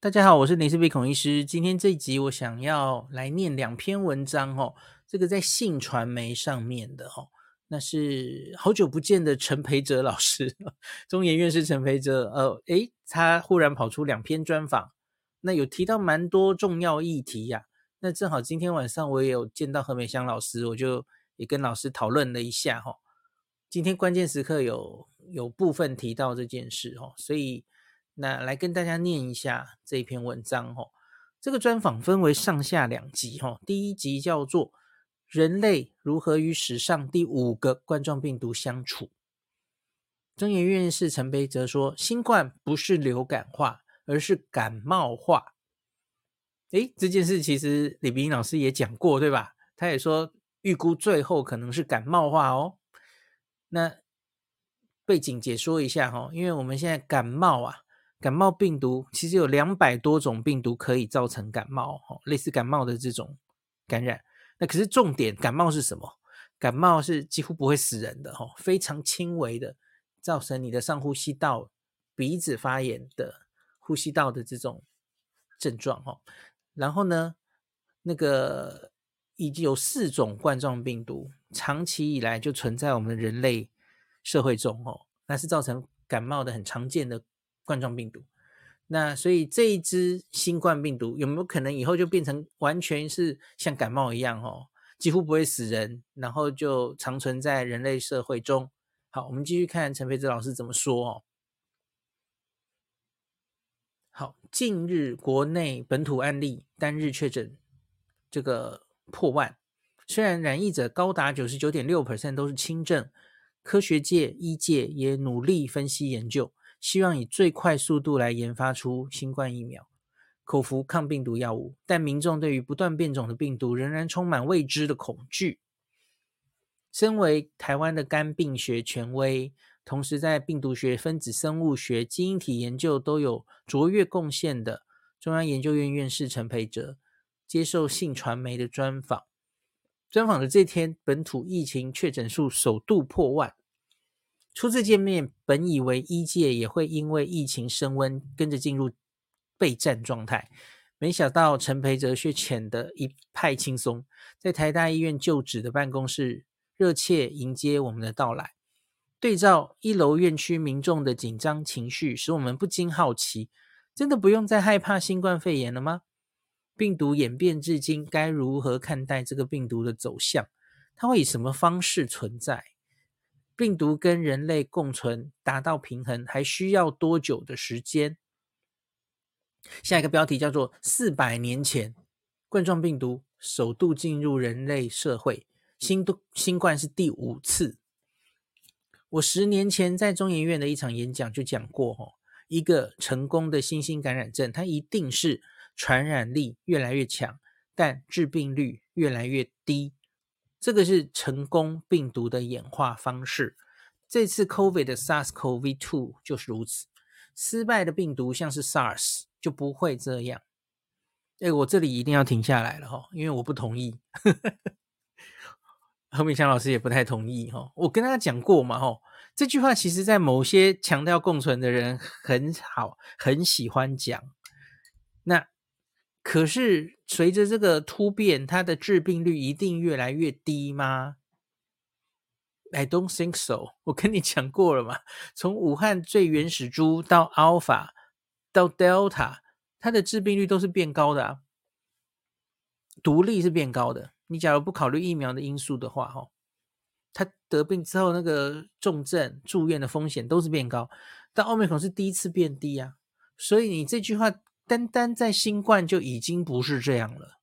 大家好，我是林氏璧孔医师。今天这一集我想要来念两篇文章哦，这个在信传媒上面的哦，那是好久不见的陈培哲老师，中研院士陈培哲。呃，诶，他忽然跑出两篇专访，那有提到蛮多重要议题呀、那正好今天晚上我也有见到何美香老师，我就也跟老师讨论了一下哈、哦。今天关键时刻有有部分提到这件事哦，所以。那来跟大家念一下这一篇文章哈，这个专访分为上下两集哈，第一集叫做《人类如何与史上第五个冠状病毒相处》。中研院士陈培哲说，新冠不是流感化，而是感冒化。诶，这件事其实李斌老师也讲过，对吧？他也说预估最后可能是感冒化哦。那背景解说一下哈，因为我们现在感冒啊。感冒病毒其实有两百多种病毒可以造成感冒，哈，类似感冒的这种感染。那可是重点，感冒是什么？感冒是几乎不会死人的，哈，非常轻微的，造成你的上呼吸道、鼻子发炎的呼吸道的这种症状，哈。然后呢，那个已经有四种冠状病毒，长期以来就存在我们人类社会中，哦，那是造成感冒的很常见的。冠状病毒，那所以这一支新冠病毒有没有可能以后就变成完全是像感冒一样哦，几乎不会死人，然后就长存在人类社会中？好，我们继续看陈培哲老师怎么说哦。好，近日国内本土案例单日确诊这个破万，虽然染疫者高达九十九点六 percent 都是轻症，科学界、医界也努力分析研究。希望以最快速度来研发出新冠疫苗、口服抗病毒药物，但民众对于不断变种的病毒仍然充满未知的恐惧。身为台湾的肝病学权威，同时在病毒学、分子生物学、基因体研究都有卓越贡献的中央研究院院士陈培哲，接受信传媒的专访。专访的这天，本土疫情确诊数首度破万。初次见面，本以为医界也会因为疫情升温，跟着进入备战状态，没想到陈培哲却显得一派轻松，在台大医院旧址的办公室热切迎接我们的到来。对照一楼院区民众的紧张情绪，使我们不禁好奇：真的不用再害怕新冠肺炎了吗？病毒演变至今，该如何看待这个病毒的走向？它会以什么方式存在？病毒跟人类共存达到平衡还需要多久的时间？下一个标题叫做“四百年前冠状病毒首度进入人类社会，新都新冠是第五次”。我十年前在中研院的一场演讲就讲过，哦，一个成功的新兴感染症，它一定是传染力越来越强，但致病率越来越低。这个是成功病毒的演化方式。这次 COVID 的 SARS-CoV-2 就是如此。失败的病毒像是 SARS 就不会这样。哎，我这里一定要停下来了哈，因为我不同意。何美香老师也不太同意哈。我跟大家讲过嘛哈，这句话其实在某些强调共存的人很好，很喜欢讲。那。可是，随着这个突变，它的致病率一定越来越低吗？I don't think so。我跟你讲过了嘛，从武汉最原始株到 Alpha 到 Delta，它的致病率都是变高的啊，毒力是变高的。你假如不考虑疫苗的因素的话，哈，它得病之后那个重症住院的风险都是变高。但奥密克戎是第一次变低啊，所以你这句话。单单在新冠就已经不是这样了。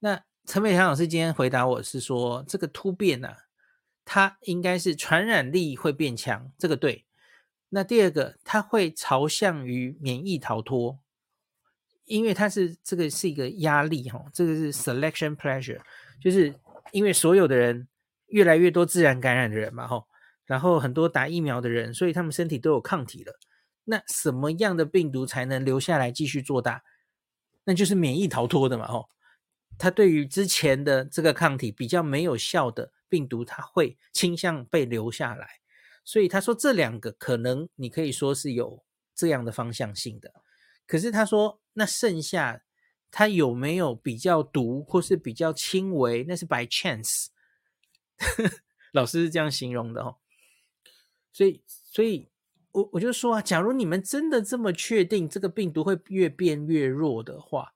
那陈美强老师今天回答我是说，这个突变呢、啊，它应该是传染力会变强，这个对。那第二个，它会朝向于免疫逃脱，因为它是这个是一个压力哈，这个是 selection pressure，就是因为所有的人越来越多自然感染的人嘛哈，然后很多打疫苗的人，所以他们身体都有抗体了。那什么样的病毒才能留下来继续做大？那就是免疫逃脱的嘛，哦。它对于之前的这个抗体比较没有效的病毒，它会倾向被留下来。所以他说这两个可能你可以说是有这样的方向性的。可是他说，那剩下他有没有比较毒或是比较轻微？那是 by chance。老师是这样形容的哦。所以，所以我我就说啊，假如你们真的这么确定这个病毒会越变越弱的话，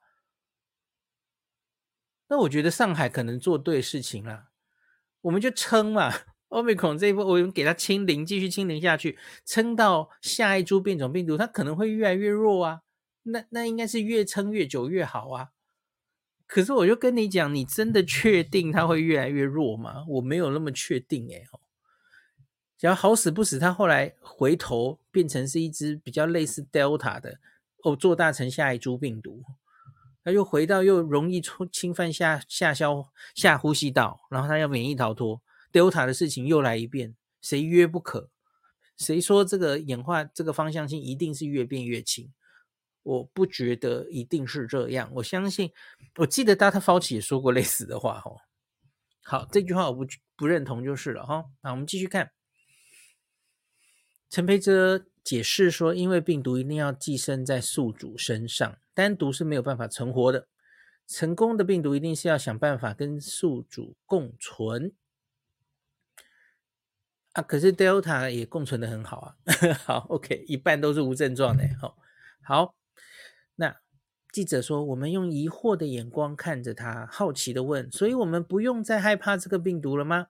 那我觉得上海可能做对事情了。我们就撑嘛，Omicron 这一波，我们给它清零，继续清零下去，撑到下一株变种病毒，它可能会越来越弱啊。那那应该是越撑越久越好啊。可是我就跟你讲，你真的确定它会越来越弱吗？我没有那么确定哎。只要好死不死，它后来回头变成是一只比较类似 Delta 的哦，做大成下一株病毒。他又回到又容易出侵犯下下消下呼吸道，然后他要免疫逃脱，Delta 的事情又来一遍，谁约不可？谁说这个演化这个方向性一定是越变越轻？我不觉得一定是这样，我相信，我记得 Dr. Fauci 也说过类似的话哦。好，这句话我不不认同就是了哈。那我们继续看，陈培哲解释说，因为病毒一定要寄生在宿主身上。单独是没有办法存活的，成功的病毒一定是要想办法跟宿主共存啊！可是 Delta 也共存的很好啊。好，OK，一半都是无症状的。好，好，那记者说，我们用疑惑的眼光看着他，好奇的问：所以我们不用再害怕这个病毒了吗？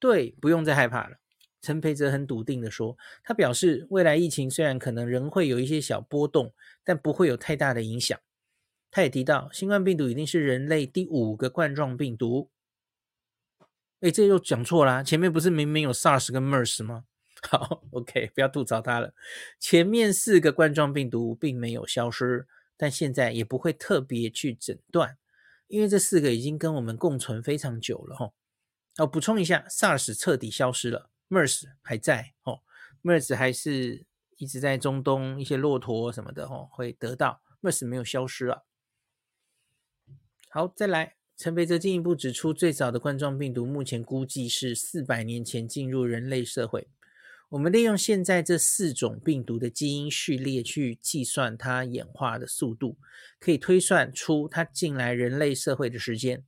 对，不用再害怕了。陈培哲很笃定地说，他表示，未来疫情虽然可能仍会有一些小波动，但不会有太大的影响。他也提到，新冠病毒一定是人类第五个冠状病毒。诶，这又讲错啦，前面不是明明有 SARS 跟 MERS 吗？好，OK，不要吐槽他了。前面四个冠状病毒并没有消失，但现在也不会特别去诊断，因为这四个已经跟我们共存非常久了。吼，哦，补充一下，SARS 彻底消失了。MERS 还在哦，MERS 还是一直在中东一些骆驼什么的哦，会得到 MERS 没有消失啊。好，再来，陈培哲进一步指出，最早的冠状病毒目前估计是四百年前进入人类社会。我们利用现在这四种病毒的基因序列去计算它演化的速度，可以推算出它进来人类社会的时间。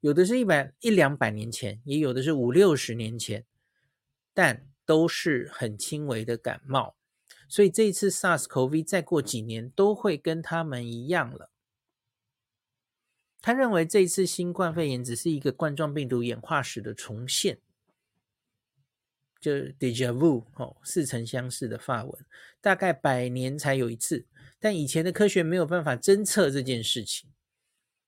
有的是一百一两百年前，也有的是五六十年前。但都是很轻微的感冒，所以这一次 SARS-CoV 再过几年都会跟他们一样了。他认为这一次新冠肺炎只是一个冠状病毒演化史的重现，就 deja vu 哦，似曾相识的发文，大概百年才有一次，但以前的科学没有办法侦测这件事情，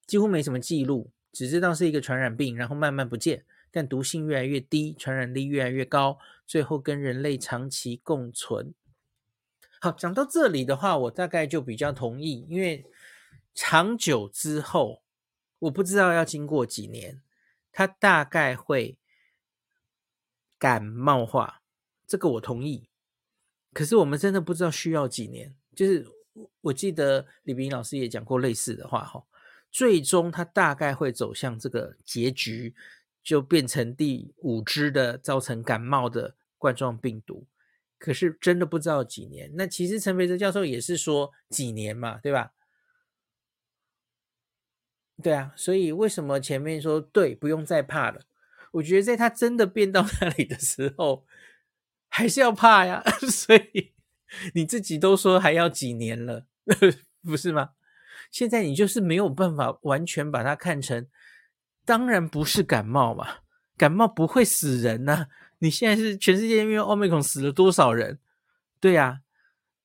几乎没什么记录，只知道是一个传染病，然后慢慢不见。但毒性越来越低，传染力越来越高，最后跟人类长期共存。好，讲到这里的话，我大概就比较同意，因为长久之后，我不知道要经过几年，它大概会感冒化，这个我同意。可是我们真的不知道需要几年，就是我记得李冰老师也讲过类似的话，哈，最终它大概会走向这个结局。就变成第五支的造成感冒的冠状病毒，可是真的不知道几年。那其实陈培哲教授也是说几年嘛，对吧？对啊，所以为什么前面说对，不用再怕了？我觉得在他真的变到那里的时候，还是要怕呀。所以你自己都说还要几年了，不是吗？现在你就是没有办法完全把它看成。当然不是感冒嘛，感冒不会死人呐、你现在是全世界因为奥密克戎死了多少人？对呀、啊，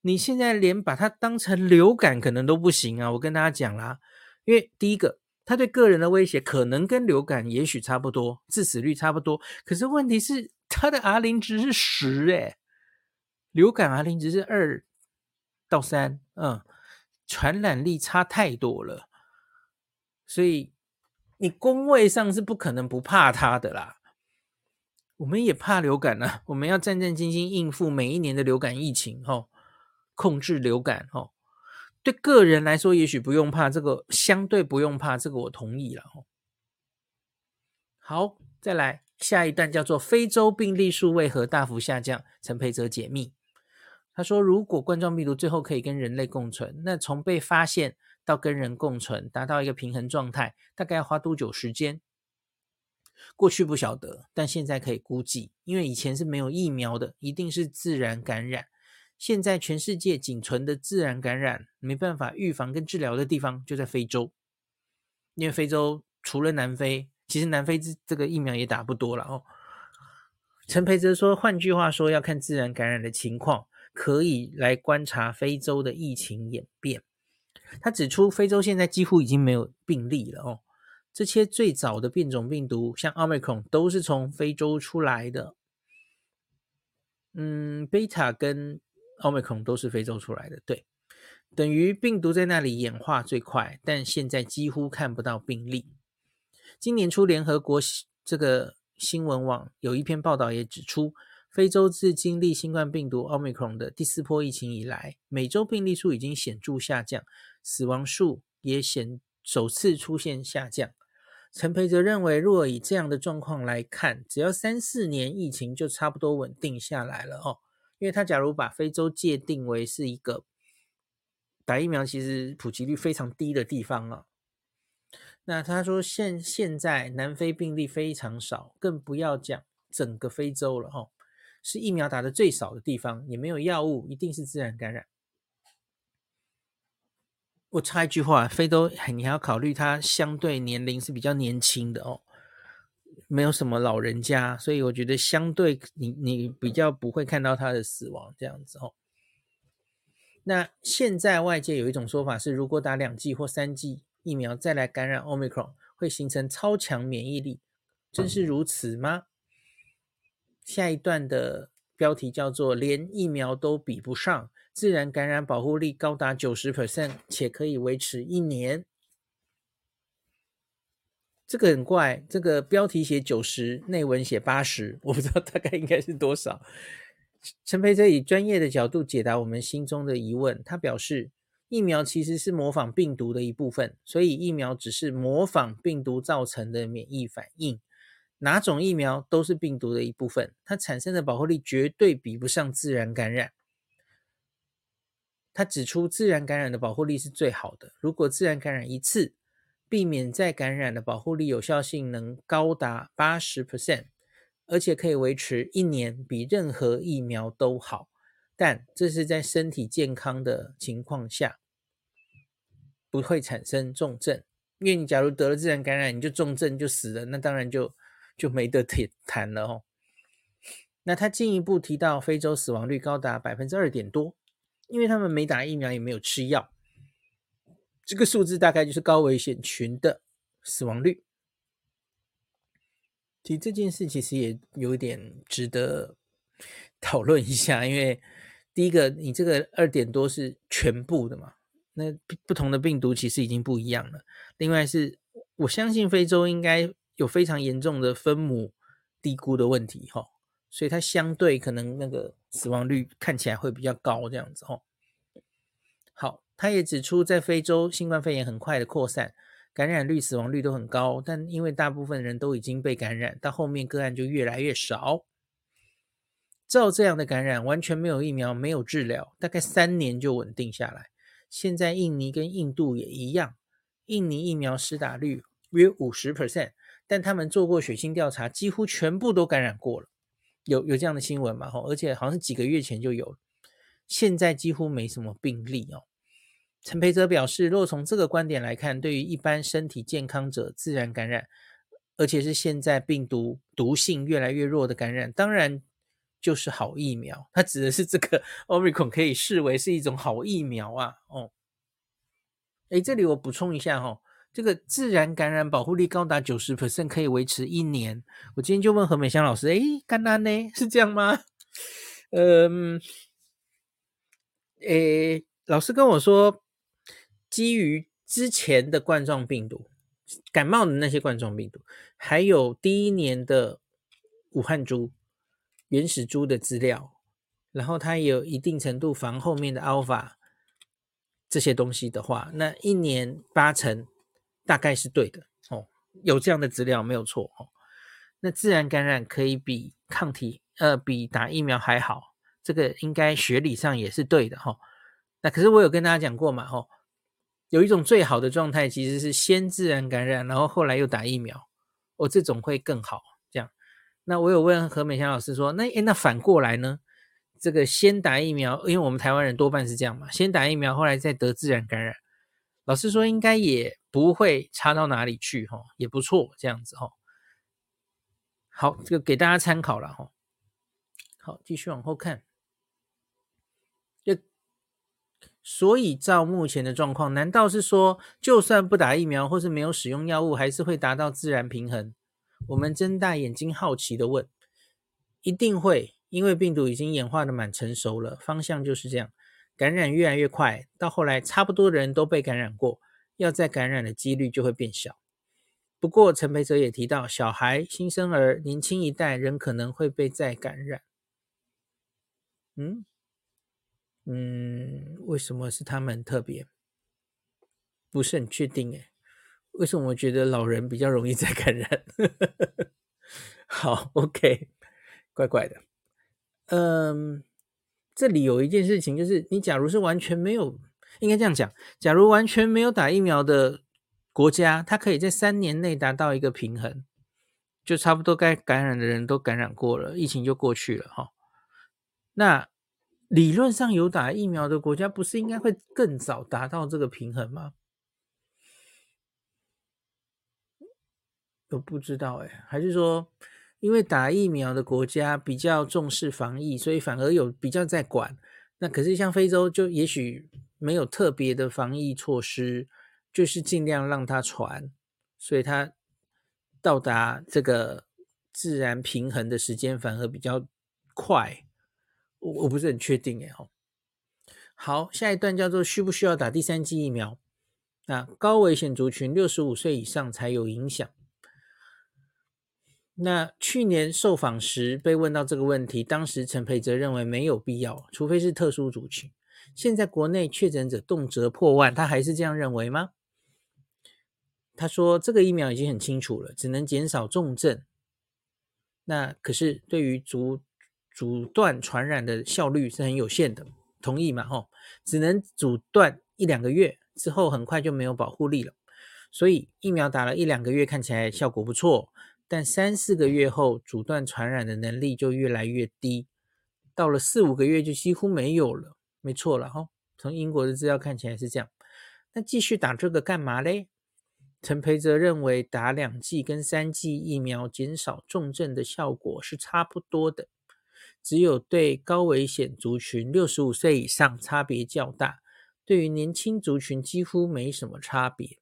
你现在连把它当成流感可能都不行啊！我跟大家讲啦，因为第一个，它对个人的威胁可能跟流感也许差不多，致死率差不多。可是问题是它的 R 零值是十诶，流感 R 零值是二到三，嗯，传染力差太多了，所以。你工位上是不可能不怕它的啦，我们也怕流感啊，我们要战战兢兢应付每一年的流感疫情，吼，控制流感，吼，对个人来说也许不用怕这个，相对不用怕这个，我同意了，吼。好，再来下一段叫做非洲病例数为何大幅下降？陈培哲解密，他说，如果冠状病毒最后可以跟人类共存，那从被发现到跟人共存，达到一个平衡状态，大概要花多久时间？过去不晓得，但现在可以估计，因为以前是没有疫苗的，一定是自然感染。现在全世界仅存的自然感染没办法预防跟治疗的地方就在非洲，因为非洲除了南非，其实南非这这个疫苗也打不多了哦。陈培哲说，换句话说，要看自然感染的情况，可以来观察非洲的疫情演变。他指出，非洲现在几乎已经没有病例了哦。这些最早的变种病毒，像奥密克戎，都是从非洲出来的。嗯，贝塔跟奥密克戎都是非洲出来的，对，等于病毒在那里演化最快，但现在几乎看不到病例。今年初，联合国这个新闻网有一篇报道也指出，非洲自经历新冠病毒奥密克戎的第四波疫情以来，每周病例数已经显著下降，死亡数也显首次出现下降。陈培哲认为，若以这样的状况来看，只要三四年，疫情就差不多稳定下来了哦。因为他假如把非洲界定为是一个打疫苗其实普及率非常低的地方啊，那他说现现在南非病例非常少，更不要讲整个非洲了哦，是疫苗打的最少的地方，也没有药物，一定是自然感染。我插一句话，非洲你还要考虑它相对年龄是比较年轻的哦。没有什么老人家，所以我觉得相对你你比较不会看到他的死亡这样子哦。那现在外界有一种说法是，如果打两剂或三剂疫苗再来感染 Omicron，会形成超强免疫力，真是如此吗？下一段的标题叫做“连疫苗都比不上，自然感染保护力高达九十 percent，且可以维持一年”。这个很怪，这个标题写九十，内文写八十，我不知道大概应该是多少。陈培哲以专业的角度解答我们心中的疑问。他表示，疫苗其实是模仿病毒的一部分，所以疫苗只是模仿病毒造成的免疫反应。哪种疫苗都是病毒的一部分，它产生的保护力绝对比不上自然感染。他指出，自然感染的保护力是最好的。如果自然感染一次，避免再感染的保护力有效性能高达八十 percent，而且可以维持一年，比任何疫苗都好。但这是在身体健康的情况下，不会产生重症。因为你假如得了自然感染，你就重症就死了，那当然就就没得 谈了哦。那他进一步提到，非洲死亡率高达百分之二点多，因为他们没打疫苗，也没有吃药。这个数字大概就是高危险群的死亡率。其实这件事其实也有点值得讨论一下，因为第一个，你这个二点多是全部的嘛，那不同的病毒其实已经不一样了。另外是，我相信非洲应该有非常严重的分母低估的问题哈，所以它相对可能那个死亡率看起来会比较高这样子哈。好。他也指出，在非洲，新冠肺炎很快的扩散，感染率、死亡率都很高，但因为大部分人都已经被感染，到后面个案就越来越少。照这样的感染，完全没有疫苗，没有治疗，大概三年就稳定下来。现在印尼跟印度也一样，印尼疫苗施打率约五十 percent，但他们做过血清调查，几乎全部都感染过了。有有这样的新闻嘛？而且好像是几个月前就有，现在几乎没什么病例哦。陈培哲表示，若从这个观点来看，对于一般身体健康者自然感染，而且是现在病毒毒性越来越弱的感染，当然就是好疫苗。他指的是这个 Omicron 可以视为是一种好疫苗啊。哦，诶，这里我补充一下哈、哦，这个自然感染保护力高达九十 percent，可以维持一年。我今天就问何美香老师，诶，干单呢？是这样吗？嗯，诶，老师跟我说。基于之前的冠状病毒、感冒的那些冠状病毒，还有第一年的武汉株、原始株的资料，然后它也有一定程度防后面的 Alpha 这些东西的话，那一年八成大概是对的哦。有这样的资料没有错哦。那自然感染可以比抗体呃比打疫苗还好，这个应该学理上也是对的哈。那可是我有跟大家讲过嘛，哈，有一种最好的状态其实是先自然感染，然后后来又打疫苗，哦，这种会更好。这样，那我有问何美香老师说，那诶那反过来呢？这个先打疫苗，因为我们台湾人多半是这样嘛，先打疫苗，后来再得自然感染。老师说应该也不会差到哪里去，哈，也不错，这样子，哈。好，这个给大家参考了，哈。好，继续往后看。就所以照目前的状况，难道是说，就算不打疫苗或是没有使用药物，还是会达到自然平衡？我们睁大眼睛好奇的问，一定会。因为病毒已经演化的蛮成熟了，方向就是这样，感染越来越快，到后来差不多的人都被感染过，要再感染的几率就会变小。不过陈培哲也提到，小孩、新生儿、年轻一代仍可能会被再感染。嗯嗯，为什么是他们特别？不是很确定诶，为什么我觉得老人比较容易再感染？好，OK，怪怪的。嗯，这里有一件事情，就是你假如是完全没有，应该这样讲，假如完全没有打疫苗的国家，它可以在三年内达到一个平衡，就差不多该感染的人都感染过了，疫情就过去了哈。那理论上有打疫苗的国家，不是应该会更早达到这个平衡吗？我不知道哎，还是说？因为打疫苗的国家比较重视防疫，所以反而有比较在管。那可是像非洲，就也许没有特别的防疫措施，就是尽量让它传，所以它到达这个自然平衡的时间反而比较快。我我不是很确定哎吼。好，下一段叫做需不需要打第三剂疫苗？那高危险族群六十五岁以上才有影响。那去年受访时被问到这个问题，当时陈培哲认为没有必要，除非是特殊族群。现在国内确诊者动辄破万，他还是这样认为吗？他说这个疫苗已经很清楚了，只能减少重症。那可是对于阻阻断传染的效率是很有限的，同意嘛？吼，只能阻断一两个月之后，很快就没有保护力了。所以疫苗打了一两个月，看起来效果不错。但三四个月后，阻断传染的能力就越来越低，到了四五个月就几乎没有了。没错了哈，从英国的资料看起来是这样。那继续打这个干嘛嘞？陈培哲认为，打两剂跟三剂疫苗减少重症的效果是差不多的，只有对高危险族群六十五岁以上差别较大，对于年轻族群几乎没什么差别。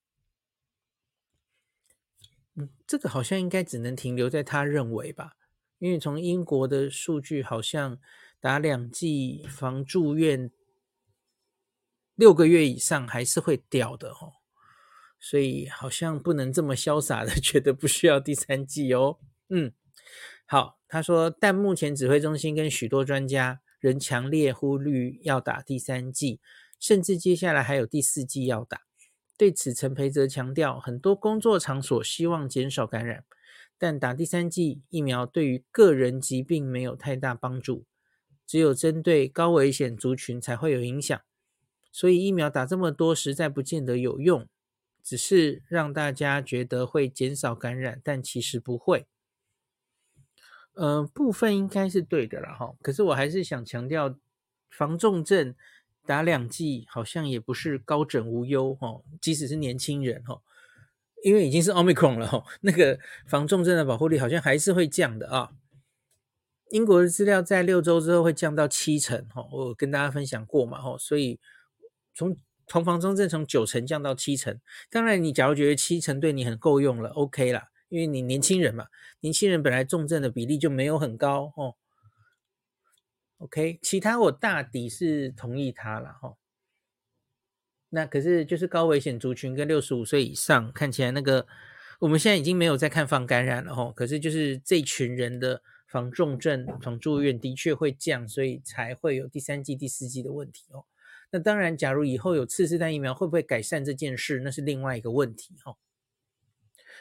嗯，这个好像应该只能停留在他认为吧，因为从英国的数据好像打两剂防住院六个月以上还是会掉的哦，所以好像不能这么潇洒的 觉得不需要第三剂哦。嗯，好，他说，但目前指挥中心跟许多专家仍强烈呼吁要打第三剂，甚至接下来还有第四剂要打。对此，陈培哲强调，很多工作场所希望减少感染，但打第三剂疫苗对于个人疾病没有太大帮助，只有针对高危险族群才会有影响。所以疫苗打这么多，实在不见得有用，只是让大家觉得会减少感染，但其实不会。嗯、部分应该是对的啦哈，可是我还是想强调防重症。打两剂好像也不是高枕无忧哈，即使是年轻人哈，因为已经是 Omicron 了哈，那个防重症的保护力好像还是会降的啊。英国的资料在六周之后会降到七成哈，我跟大家分享过嘛哈，所以从同房重症从九成降到七成，当然你假如觉得七成对你很够用了，OK 啦，因为你年轻人嘛，年轻人本来重症的比例就没有很高哦。OK，其他我大抵是同意他了哈。那可是就是高危险族群跟六十五岁以上，看起来那个我们现在已经没有在看防感染了哈。可是就是这群人的防重症、防住院的确会降，所以才会有第三季、第四季的问题哦。那当然，假如以后有次世代疫苗，会不会改善这件事，那是另外一个问题哈。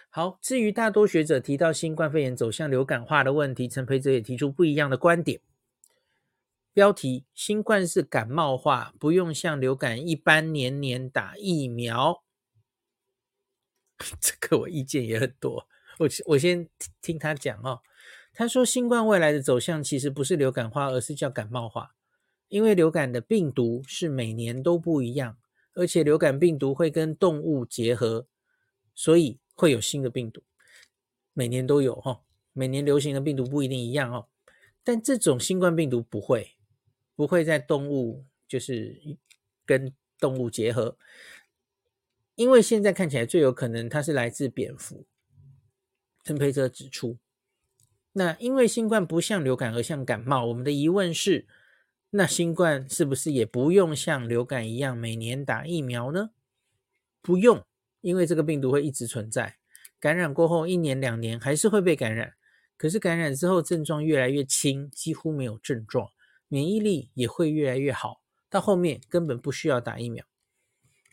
好，至于大多学者提到新冠肺炎走向流感化的问题，陈培哲也提出不一样的观点。标题：新冠是感冒化，不用像流感一般年年打疫苗。这个我意见也很多，我我先听他讲哦。他说，新冠未来的走向其实不是流感化，而是叫感冒化，因为流感的病毒是每年都不一样，而且流感病毒会跟动物结合，所以会有新的病毒，每年都有哈，每年流行的病毒不一定一样哦，但这种新冠病毒不会。不会在动物，就是跟动物结合，因为现在看起来最有可能它是来自蝙蝠。陈培哲指出，那因为新冠不像流感而像感冒，我们的疑问是，那新冠是不是也不用像流感一样每年打疫苗呢？不用，因为这个病毒会一直存在，感染过后一年两年还是会被感染，可是感染之后症状越来越轻，几乎没有症状。免疫力也会越来越好，到后面根本不需要打疫苗。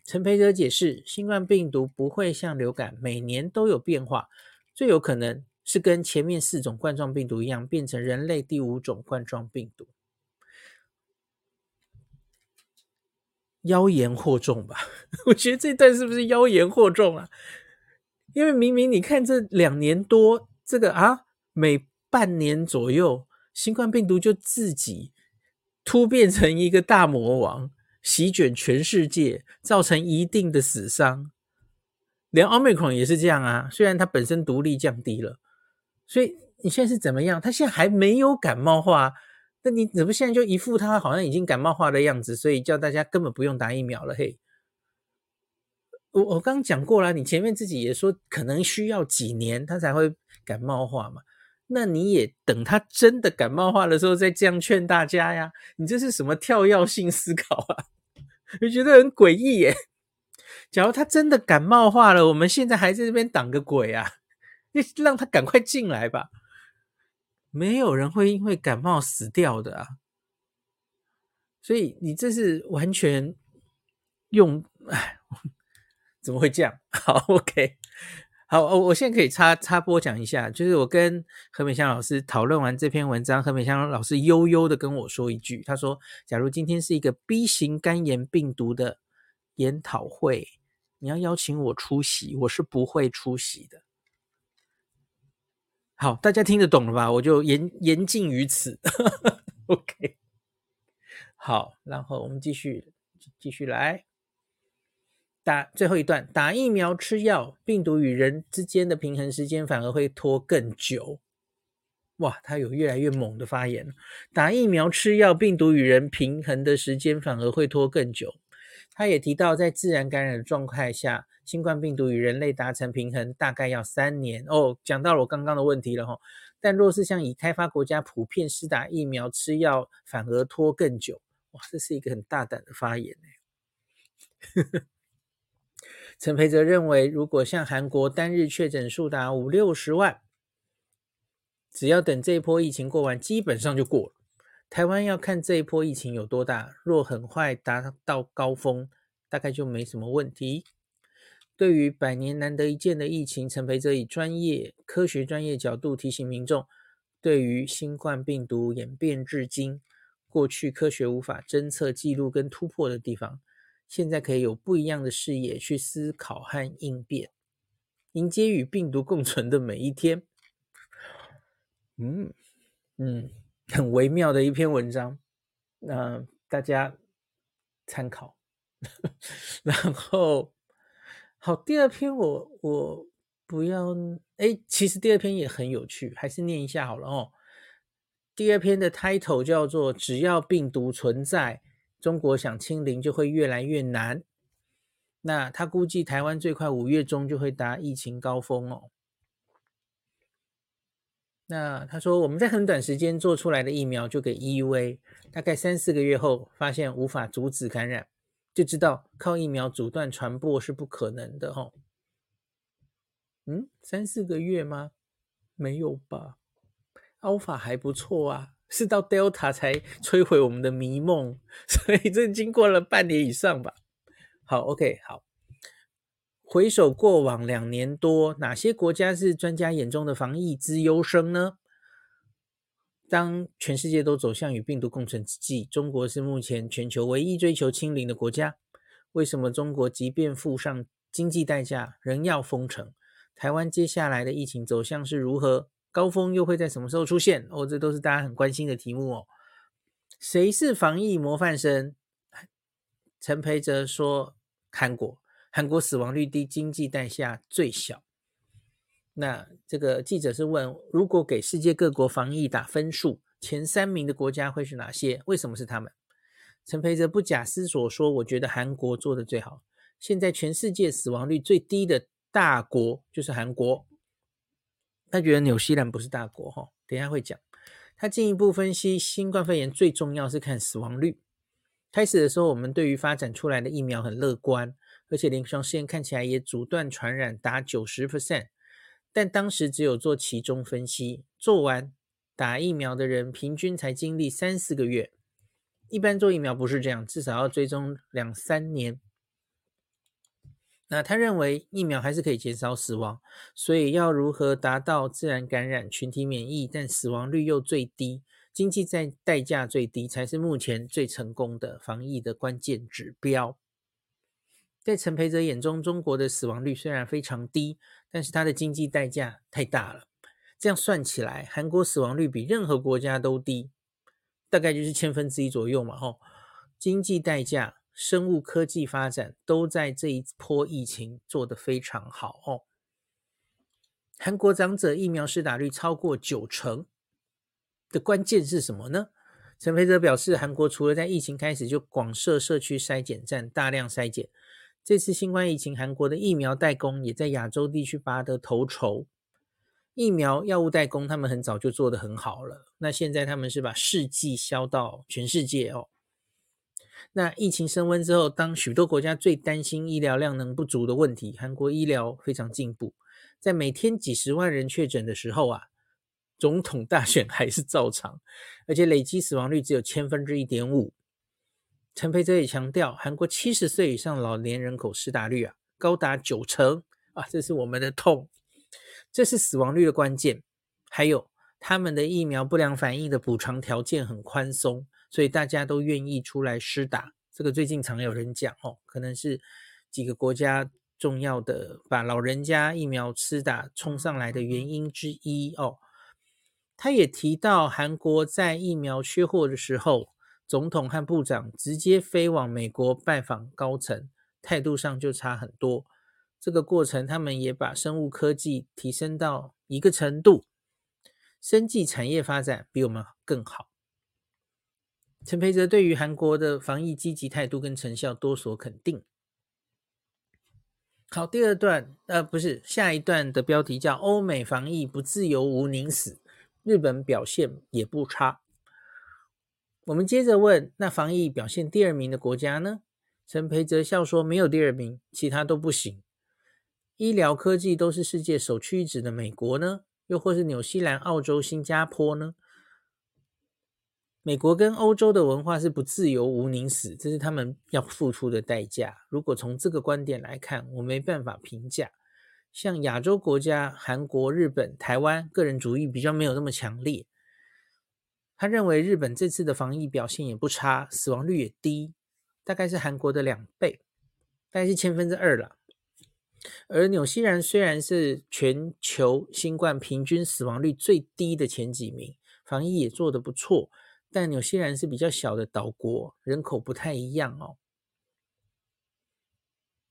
陈培哲解释，新冠病毒不会像流感每年都有变化，最有可能是跟前面四种冠状病毒一样，变成人类第五种冠状病毒。妖言惑众吧？我觉得这段是不是妖言惑众啊？因为明明你看这两年多，这个啊，每半年左右，新冠病毒就自己。突变成一个大魔王，席卷全世界，造成一定的死伤。连奥密克戎也是这样啊，虽然它本身毒力降低了，所以你现在是怎么样？他现在还没有感冒化，那你怎么现在就一副他好像已经感冒化的样子？所以叫大家根本不用打疫苗了。嘿，我我刚讲过了，你前面自己也说，可能需要几年他才会感冒化嘛。那你也等他真的感冒化的时候再这样劝大家呀？你这是什么跳跃性思考啊？我觉得很诡异耶。假如他真的感冒化了，我们现在还在这边挡个鬼啊？你让他赶快进来吧。没有人会因为感冒死掉的啊。所以你这是完全用，哎，怎么会这样？好，OK。好，我我现在可以插插播讲一下，就是我跟何美香老师讨论完这篇文章，何美香老师悠悠的跟我说一句，他说：“假如今天是一个 B 型肝炎病毒的研讨会，你要邀请我出席，我是不会出席的。”好，大家听得懂了吧？我就言言尽于此。OK，好，然后我们继续继续来。打最后一段，打疫苗吃药，病毒与人之间的平衡时间反而会拖更久。哇，他有越来越猛的发言。打疫苗吃药，病毒与人平衡的时间反而会拖更久。他也提到，在自然感染的状态下，新冠病毒与人类达成平衡大概要三年。哦，讲到了我刚刚的问题了哈。但若是像已开发国家普遍施打疫苗吃药，反而拖更久。哇，这是一个很大胆的发言呢。陈培哲认为，如果像韩国单日确诊数达五六十万，只要等这一波疫情过完，基本上就过了。台湾要看这一波疫情有多大，若很快达到高峰，大概就没什么问题。对于百年难得一见的疫情，陈培哲以专业、科学、专业角度提醒民众，对于新冠病毒演变至今，过去科学无法侦测、记录跟突破的地方。现在可以有不一样的视野去思考和应变，迎接与病毒共存的每一天。嗯嗯，很微妙的一篇文章，那、大家参考。然后，好，第二篇我我不要，哎，其实第二篇也很有趣，还是念一下好了哦。第二篇的 title 叫做“只要病毒存在”。中国想清零就会越来越难。那他估计台湾最快五月中就会达疫情高峰哦。那他说我们在很短时间做出来的疫苗就给 EUA，大概三四个月后发现无法阻止感染，就知道靠疫苗阻断传播是不可能的哦。嗯，三四个月吗？没有吧，Alpha 还不错啊。是到 Delta 才摧毁我们的迷梦，所以这经过了半年以上吧。好，OK，好。回首过往两年多，哪些国家是专家眼中的防疫之优生呢？当全世界都走向与病毒共存之际，中国是目前全球唯一追求清零的国家。为什么中国即便付上经济代价，仍要封城？台湾接下来的疫情走向是如何？高峰又会在什么时候出现？哦，这都是大家很关心的题目哦。谁是防疫模范生？陈培哲说：韩国，韩国死亡率低，经济代价最小。那这个记者是问：如果给世界各国防疫打分数，前三名的国家会是哪些？为什么是他们？陈培哲不假思索说：“我觉得韩国做得最好。现在全世界死亡率最低的大国就是韩国。他觉得纽西兰不是大国，哈，等下会讲。他进一步分析，新冠肺炎最重要是看死亡率。开始的时候，我们对于发展出来的疫苗很乐观，而且临床试验看起来也阻断传染达九十 percent。”但当时只有做期中分析，做完打疫苗的人平均才经历三四个月，一般做疫苗不是这样，至少要追踪两三年。那他认为疫苗还是可以减少死亡，所以要如何达到自然感染、群体免疫，但死亡率又最低、经济在代价最低，才是目前最成功的防疫的关键指标。在陈培哲眼中，中国的死亡率虽然非常低，但是它的经济代价太大了。这样算起来，韩国死亡率比任何国家都低，大概就是千分之一左右嘛。吼，经济代价、生物科技发展都在这一波疫情做得非常好哦。韩国长者疫苗施打率超过九成的关键是什么呢？陈培哲表示，韩国除了在疫情开始就广设社区筛检站，大量筛检。这次新冠疫情，韩国的疫苗代工也在亚洲地区拔得头筹。疫苗药物代工，他们很早就做得很好了。那现在他们是把试剂销到全世界哦。那疫情升温之后，当许多国家最担心医疗量能不足的问题，韩国医疗非常进步。在每天几十万人确诊的时候啊，总统大选还是照常，而且累积死亡率只有千分之一点五。陈培哲也强调，韩国七十岁以上老年人口施打率啊高达九成啊，这是我们的痛，这是死亡率的关键。还有他们的疫苗不良反应的补偿条件很宽松，所以大家都愿意出来施打。这个最近常有人讲哦，可能是几个国家重要的把老人家疫苗施打冲上来的原因之一哦。他也提到，韩国在疫苗缺货的时候。总统和部长直接飞往美国拜访高层，态度上就差很多。这个过程，他们也把生物科技提升到一个程度，生技产业发展比我们更好。陈培哲对于韩国的防疫积极态度跟成效多所肯定。好，第二段，呃，不是，下一段的标题叫“欧美防疫不自由无宁死”，日本表现也不差。我们接着问，那防疫表现第二名的国家呢？陈培哲笑说，没有第二名，其他都不行。医疗科技都是世界首屈一指的美国呢？又或是纽西兰、澳洲、新加坡呢？美国跟欧洲的文化是不自由无宁死，这是他们要付出的代价。如果从这个观点来看，我没办法评价。像亚洲国家，韩国、日本、台湾，个人主义比较没有那么强烈。他认为日本这次的防疫表现也不差，死亡率也低，大概是韩国的两倍，大概是千分之二了。而纽西兰虽然是全球新冠平均死亡率最低的前几名，防疫也做得不错，但纽西兰是比较小的岛国，人口不太一样哦。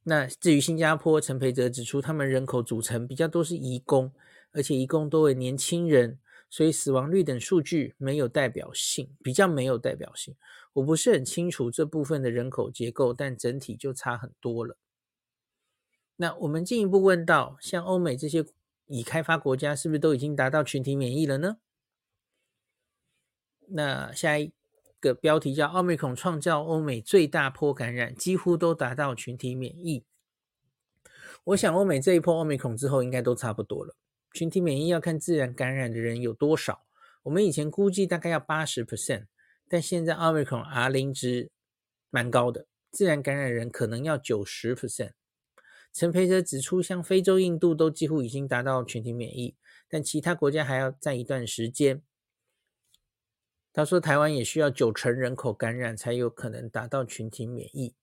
那至于新加坡，陈培哲指出，他们人口组成比较多是移工，而且移工多为年轻人。所以死亡率等数据没有代表性，比较没有代表性。我不是很清楚这部分的人口结构，但整体就差很多了。那我们进一步问到，像欧美这些已开发国家，是不是都已经达到群体免疫了呢？那下一个标题叫“奥密克戎创造欧美最大波感染，几乎都达到群体免疫”。我想欧美这一波奥密克戎之后，应该都差不多了。群体免疫要看自然感染的人有多少，我们以前估计大概要八十 percent，但现在 Omicron R 零值蛮高的，自然感染人可能要九十 percent。陈培哲指出，像非洲、印度都几乎已经达到群体免疫，但其他国家还要再一段时间。他说台湾也需要九成人口感染才有可能达到群体免疫，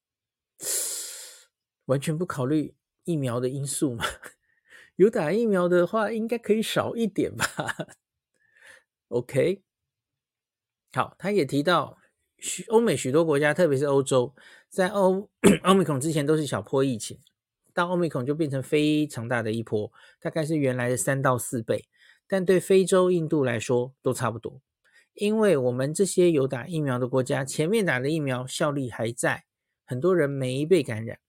完全不考虑疫苗的因素嘛？有打疫苗的话，应该可以少一点吧？OK，好，他也提到许欧美许多国家，特别是欧洲，在欧欧米孔之前都是小波疫情，到欧米孔就变成非常大的一波，大概是原来的三到四倍。但对非洲、印度来说都差不多，因为我们这些有打疫苗的国家，前面打的疫苗效力还在，很多人没被感染。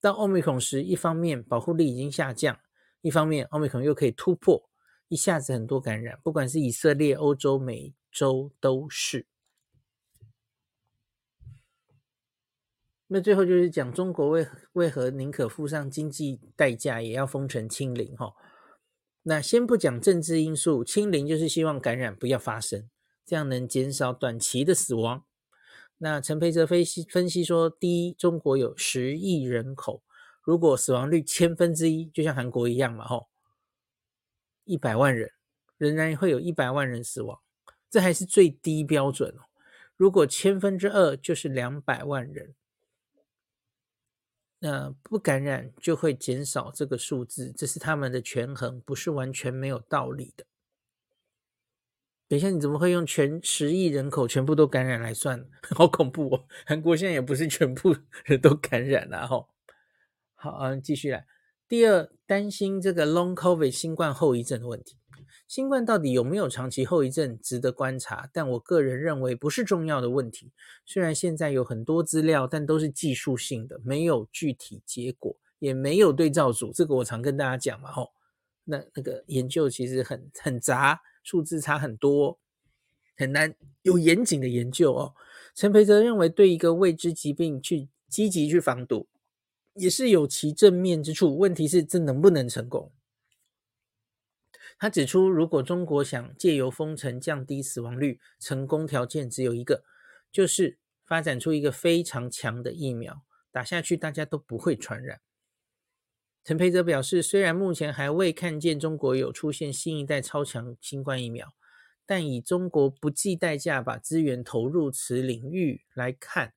到欧米孔时，一方面保护力已经下降。一方面，奥密克戎又可以突破，一下子很多感染，不管是以色列、欧洲、美洲都是。那最后就是讲中国为为何宁可付上经济代价也要封城清零？哈，那先不讲政治因素，清零就是希望感染不要发生，这样能减少短期的死亡。那陈培哲分析分析说，第一，中国有十亿人口。如果死亡率千分之一，就像韩国一样嘛，吼，一百万人仍然会有一百万人死亡，这还是最低标准。如果千分之二就是两百万人，那不感染就会减少这个数字，这是他们的权衡，不是完全没有道理的。等一下，你怎么会用全十亿人口全部都感染来算？好恐怖哦！韩国现在也不是全部人都感染了，吼。好，嗯，继续来。第二，担心这个 Long COVID 新冠后遗症的问题。新冠到底有没有长期后遗症，值得观察。但我个人认为不是重要的问题。虽然现在有很多资料，但都是技术性的，没有具体结果，也没有对照组。这个我常跟大家讲嘛，吼。那那个研究其实很很杂，数字差很多，很难有严谨的研究哦。陈培哲认为，对一个未知疾病去积极去防堵。也是有其正面之处，问题是这能不能成功？他指出，如果中国想借由封城降低死亡率，成功条件只有一个，就是发展出一个非常强的疫苗，打下去大家都不会传染。陈培哲表示，虽然目前还未看见中国有出现新一代超强新冠疫苗，但以中国不计代价把资源投入此领域来看。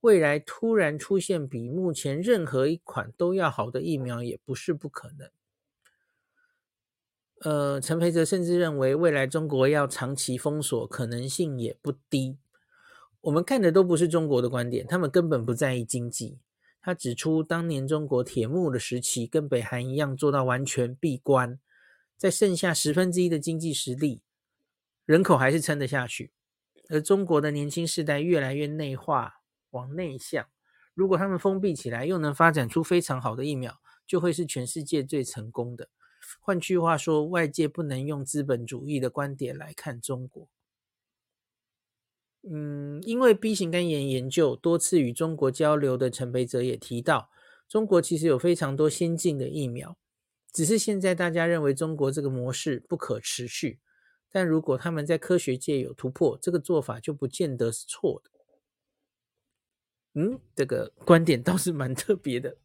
未来突然出现比目前任何一款都要好的疫苗，也不是不可能。呃，陈培哲甚至认为，未来中国要长期封锁可能性也不低。我们看的都不是中国的观点，他们根本不在意经济。他指出，当年中国铁幕的时期，跟北韩一样做到完全闭关，在剩下十分之一的经济实力，人口还是撑得下去。而中国的年轻世代越来越内化。往内向，如果他们封闭起来，又能发展出非常好的疫苗，就会是全世界最成功的。换句话说，外界不能用资本主义的观点来看中国。嗯，因为 B 型肝炎研究多次与中国交流的陈培哲也提到，中国其实有非常多先进的疫苗，只是现在大家认为中国这个模式不可持续。但如果他们在科学界有突破，这个做法就不见得是错的。嗯，这个观点倒是蛮特别的，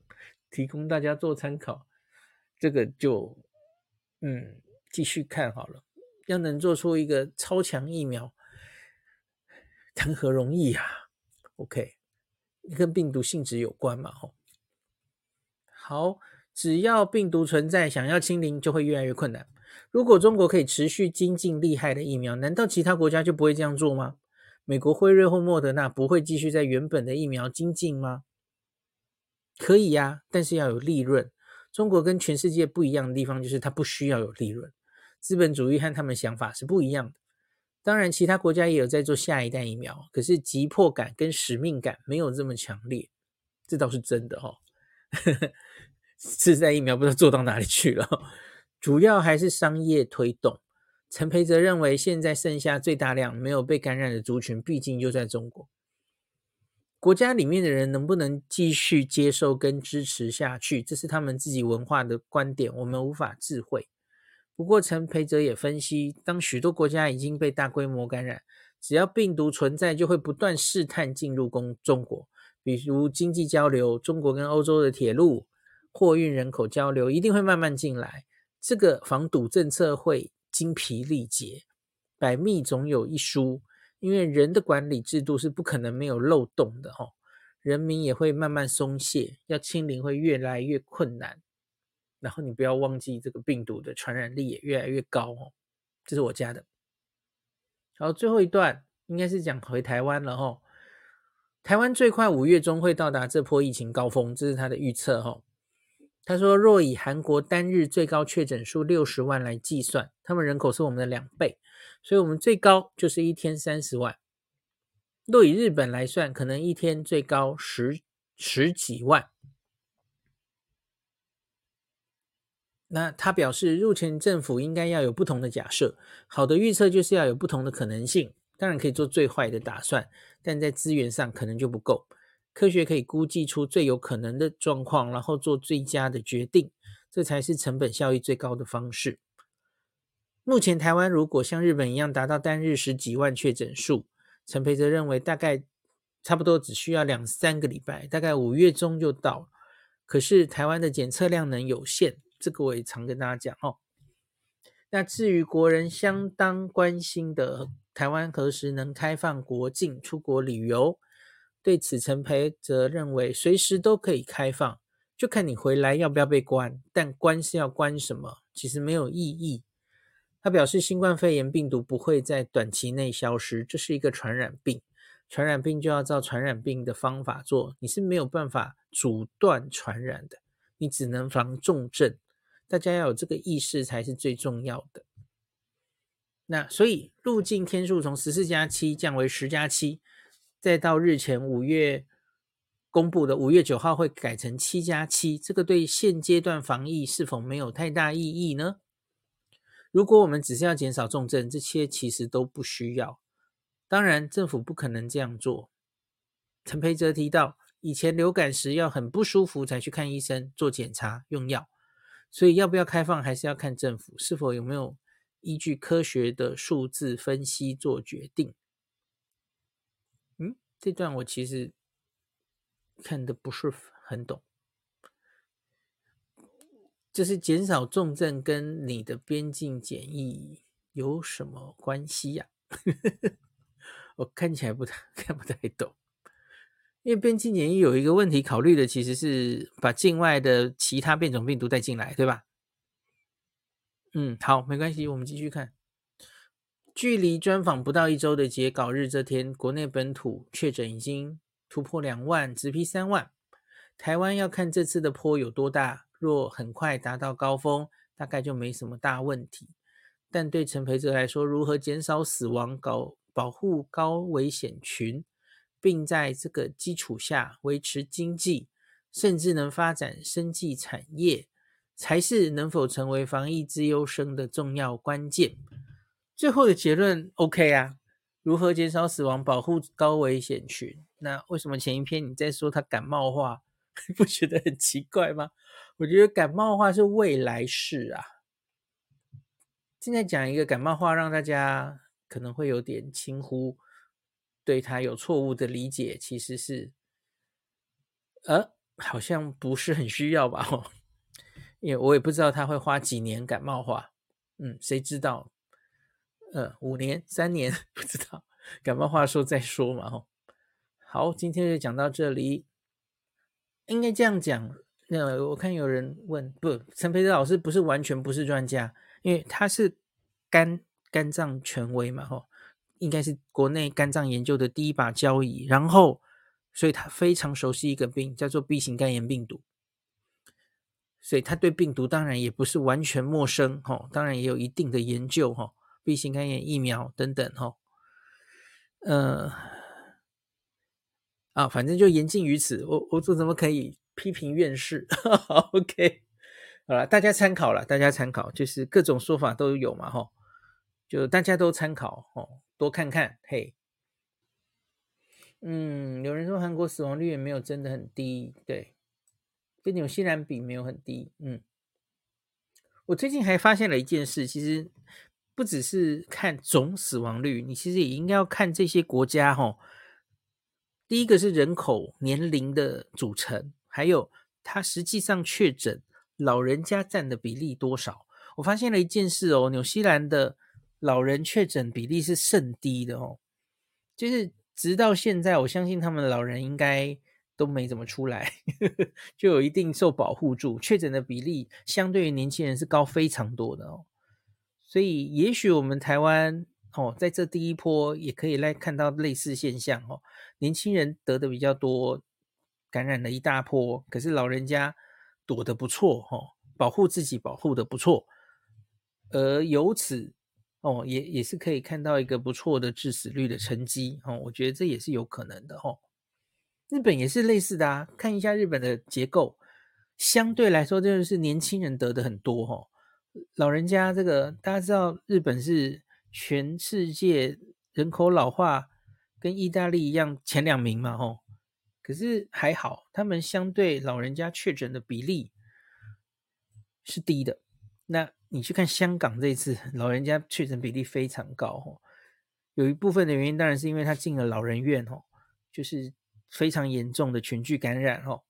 提供大家做参考。这个就嗯，继续看好了。要能做出一个超强疫苗，谈何容易啊？OK，跟病毒性质有关嘛？吼，好，只要病毒存在，想要清零就会越来越困难。如果中国可以持续精进厉害的疫苗，难道其他国家就不会这样做吗？美国辉瑞或莫德纳不会继续在原本的疫苗精进吗？可以呀，但是要有利润。中国跟全世界不一样的地方就是它不需要有利润。资本主义和他们想法是不一样的。当然，其他国家也有在做下一代疫苗，可是急迫感跟使命感没有这么强烈，这倒是真的哦。次代疫苗不知道做到哪里去了，主要还是商业推动。陈培哲认为，现在剩下最大量没有被感染的族群，毕竟就在中国。国家里面的人能不能继续接受跟支持下去，这是他们自己文化的观点，我们无法智慧。不过，陈培哲也分析，当许多国家已经被大规模感染，只要病毒存在，就会不断试探进入中中国。比如经济交流，中国跟欧洲的铁路、货运人口交流，一定会慢慢进来。这个防堵政策会精疲力竭，百密总有一疏，因为人的管理制度是不可能没有漏洞的哈，人民也会慢慢松懈，要清零会越来越困难。然后你不要忘记，这个病毒的传染力也越来越高哦。这是我家的。好，最后一段应该是讲回台湾了哈。台湾最快五月中会到达这波疫情高峰，这是他的预测哈。他说，若以韩国单日最高确诊数六十万来计算，他们人口是我们的两倍。所以，我们最高就是一天三十万。若以日本来算，可能一天最高十十几万。那他表示，目前政府应该要有不同的假设。好的预测就是要有不同的可能性，当然可以做最坏的打算，但在资源上可能就不够。科学可以估计出最有可能的状况，然后做最佳的决定，这才是成本效益最高的方式。目前台湾如果像日本一样达到单日十几万确诊数，陈培哲认为大概差不多只需要两三个礼拜，大概五月中就到。可是台湾的检测量能有限，这个我也常跟大家讲哦。那至于国人相当关心的台湾何时能开放国境出国旅游，对此陈培则认为随时都可以开放，就看你回来要不要被关。但关是要关什么，其实没有意义。他表示，新冠肺炎病毒不会在短期内消失，这是一个传染病，传染病就要照传染病的方法做，你是没有办法阻断传染的，你只能防重症。大家要有这个意识才是最重要的。那所以入境天数从十四加七降为十加七，再到日前五月公布的五月九号会改成七加七，这个对现阶段防疫是否没有太大意义呢？如果我们只是要减少重症，这些其实都不需要。当然，政府不可能这样做。陈培哲提到，以前流感时要很不舒服才去看医生、做检查、用药，所以要不要开放还是要看政府是否有没有依据科学的数字分析做决定。这段我其实看的不是很懂。就是减少重症跟你的边境检疫有什么关系呀、我看起来不太 看不太懂，因为边境检疫有一个问题考虑的其实是把境外的其他变种病毒带进来，对吧？嗯，好，没关系，我们继续看。距离专访不到一周的截稿日这天，国内本土确诊已经突破两万，直逼三万。台湾要看这次的坡有多大。若很快达到高峰，大概就没什么大问题。但对陈培哲来说，如何减少死亡、搞保护高危险群，并在这个基础下维持经济，甚至能发展生计产业，才是能否成为防疫之优生的重要关键。最后的结论，OK 啊？如何减少死亡、保护高危险群？那为什么前一篇你在说他感冒化，不觉得很奇怪吗？我觉得感冒化是未来式啊。现在讲一个感冒化，让大家可能会有点轻忽，对他有错误的理解，其实是，呃，好像不是很需要吧？哦，因为我也不知道他会花几年感冒化，嗯，谁知道？呃，五年、三年，不知道，感冒话说再说嘛。哦，好，今天就讲到这里，应该这样讲。那我看有人问，不，陈培德老师不是完全不是专家，因为他是肝肝脏权威嘛，吼，应该是国内肝脏研究的第一把交椅，然后，所以他非常熟悉一个病，叫做 B 型肝炎病毒，所以他对病毒当然也不是完全陌生，吼，当然也有一定的研究，吼，B 型肝炎疫苗等等，吼，呃，啊，反正就言尽于此，我我这怎么可以？批评院士，OK，好了，大家参考了，大家参考，就是各种说法都有嘛，吼，就大家都参考，吼，多看看，嘿，嗯，有人说韩国死亡率也没有真的很低，对，跟纽西兰比没有很低，嗯，我最近还发现了一件事，其实不只是看总死亡率，你其实也应该要看这些国家，吼，第一个是人口年龄的组成。还有，它实际上确诊老人家占的比例多少？我发现了一件事哦，纽西兰的老人确诊比例是甚低的哦。就是直到现在，我相信他们老人应该都没怎么出来，就有一定受保护住。确诊的比例相对于年轻人是高非常多的哦，所以也许我们台湾哦，在这第一波也可以来看到类似现象哦，年轻人得的比较多，感染了一大波，可是老人家躲得不错哦，保护自己保护得不错，而由此。哦，也也是可以看到一个不错的致死率的成绩哦，我觉得这也是有可能的哦。日本也是类似的啊，看一下日本的结构，相对来说就是年轻人得的很多哦，老人家这个大家知道，日本是全世界人口老化跟意大利一样前两名嘛吼，可是还好，他们相对老人家确诊的比例是低的，那。你去看香港这次老人家确诊比例非常高哦，有一部分的原因当然是因为他进了老人院哦，就是非常严重的群聚感染哦，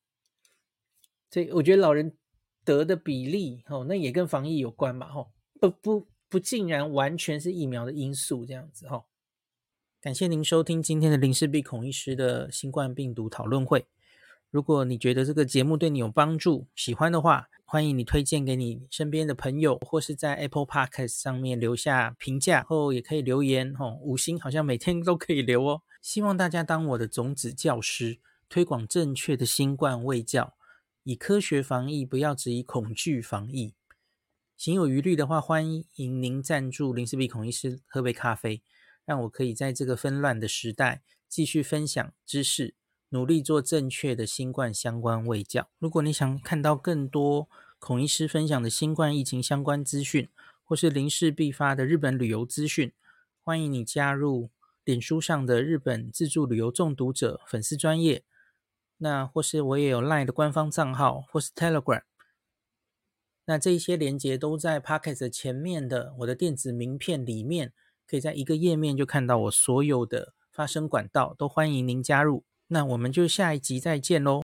所以我觉得老人得的比例哦，那也跟防疫有关嘛吼，不不不竟然完全是疫苗的因素这样子哈。感谢您收听今天的林氏璧孔医师的新冠病毒讨论会。如果你觉得这个节目对你有帮助，喜欢的话，欢迎你推荐给你身边的朋友，或是在 Apple Podcast 上面留下评价，后也可以留言哦。五星好像每天 都可以留哦。希望大家当我的种子教师，推广正确的新冠卫教，以科学防疫，不要只以恐惧防疫。行有余力的话，欢迎您赞助林氏璧孔医师喝杯咖啡，让我可以在这个纷乱的时代继续分享知识。努力做正确的新冠相关卫教。如果你想看到更多孔医师分享的新冠疫情相关资讯，或是林氏必发的日本旅游资讯，欢迎你加入脸书上的日本自助旅游中毒者粉丝专业。那或是我也有 LINE 的官方账号，或是 Telegram。那这些连接都在 Pocket 前面的我的电子名片里面，可以在一个页面就看到我所有的发声管道，都欢迎您加入。那我们就下一集再见喽。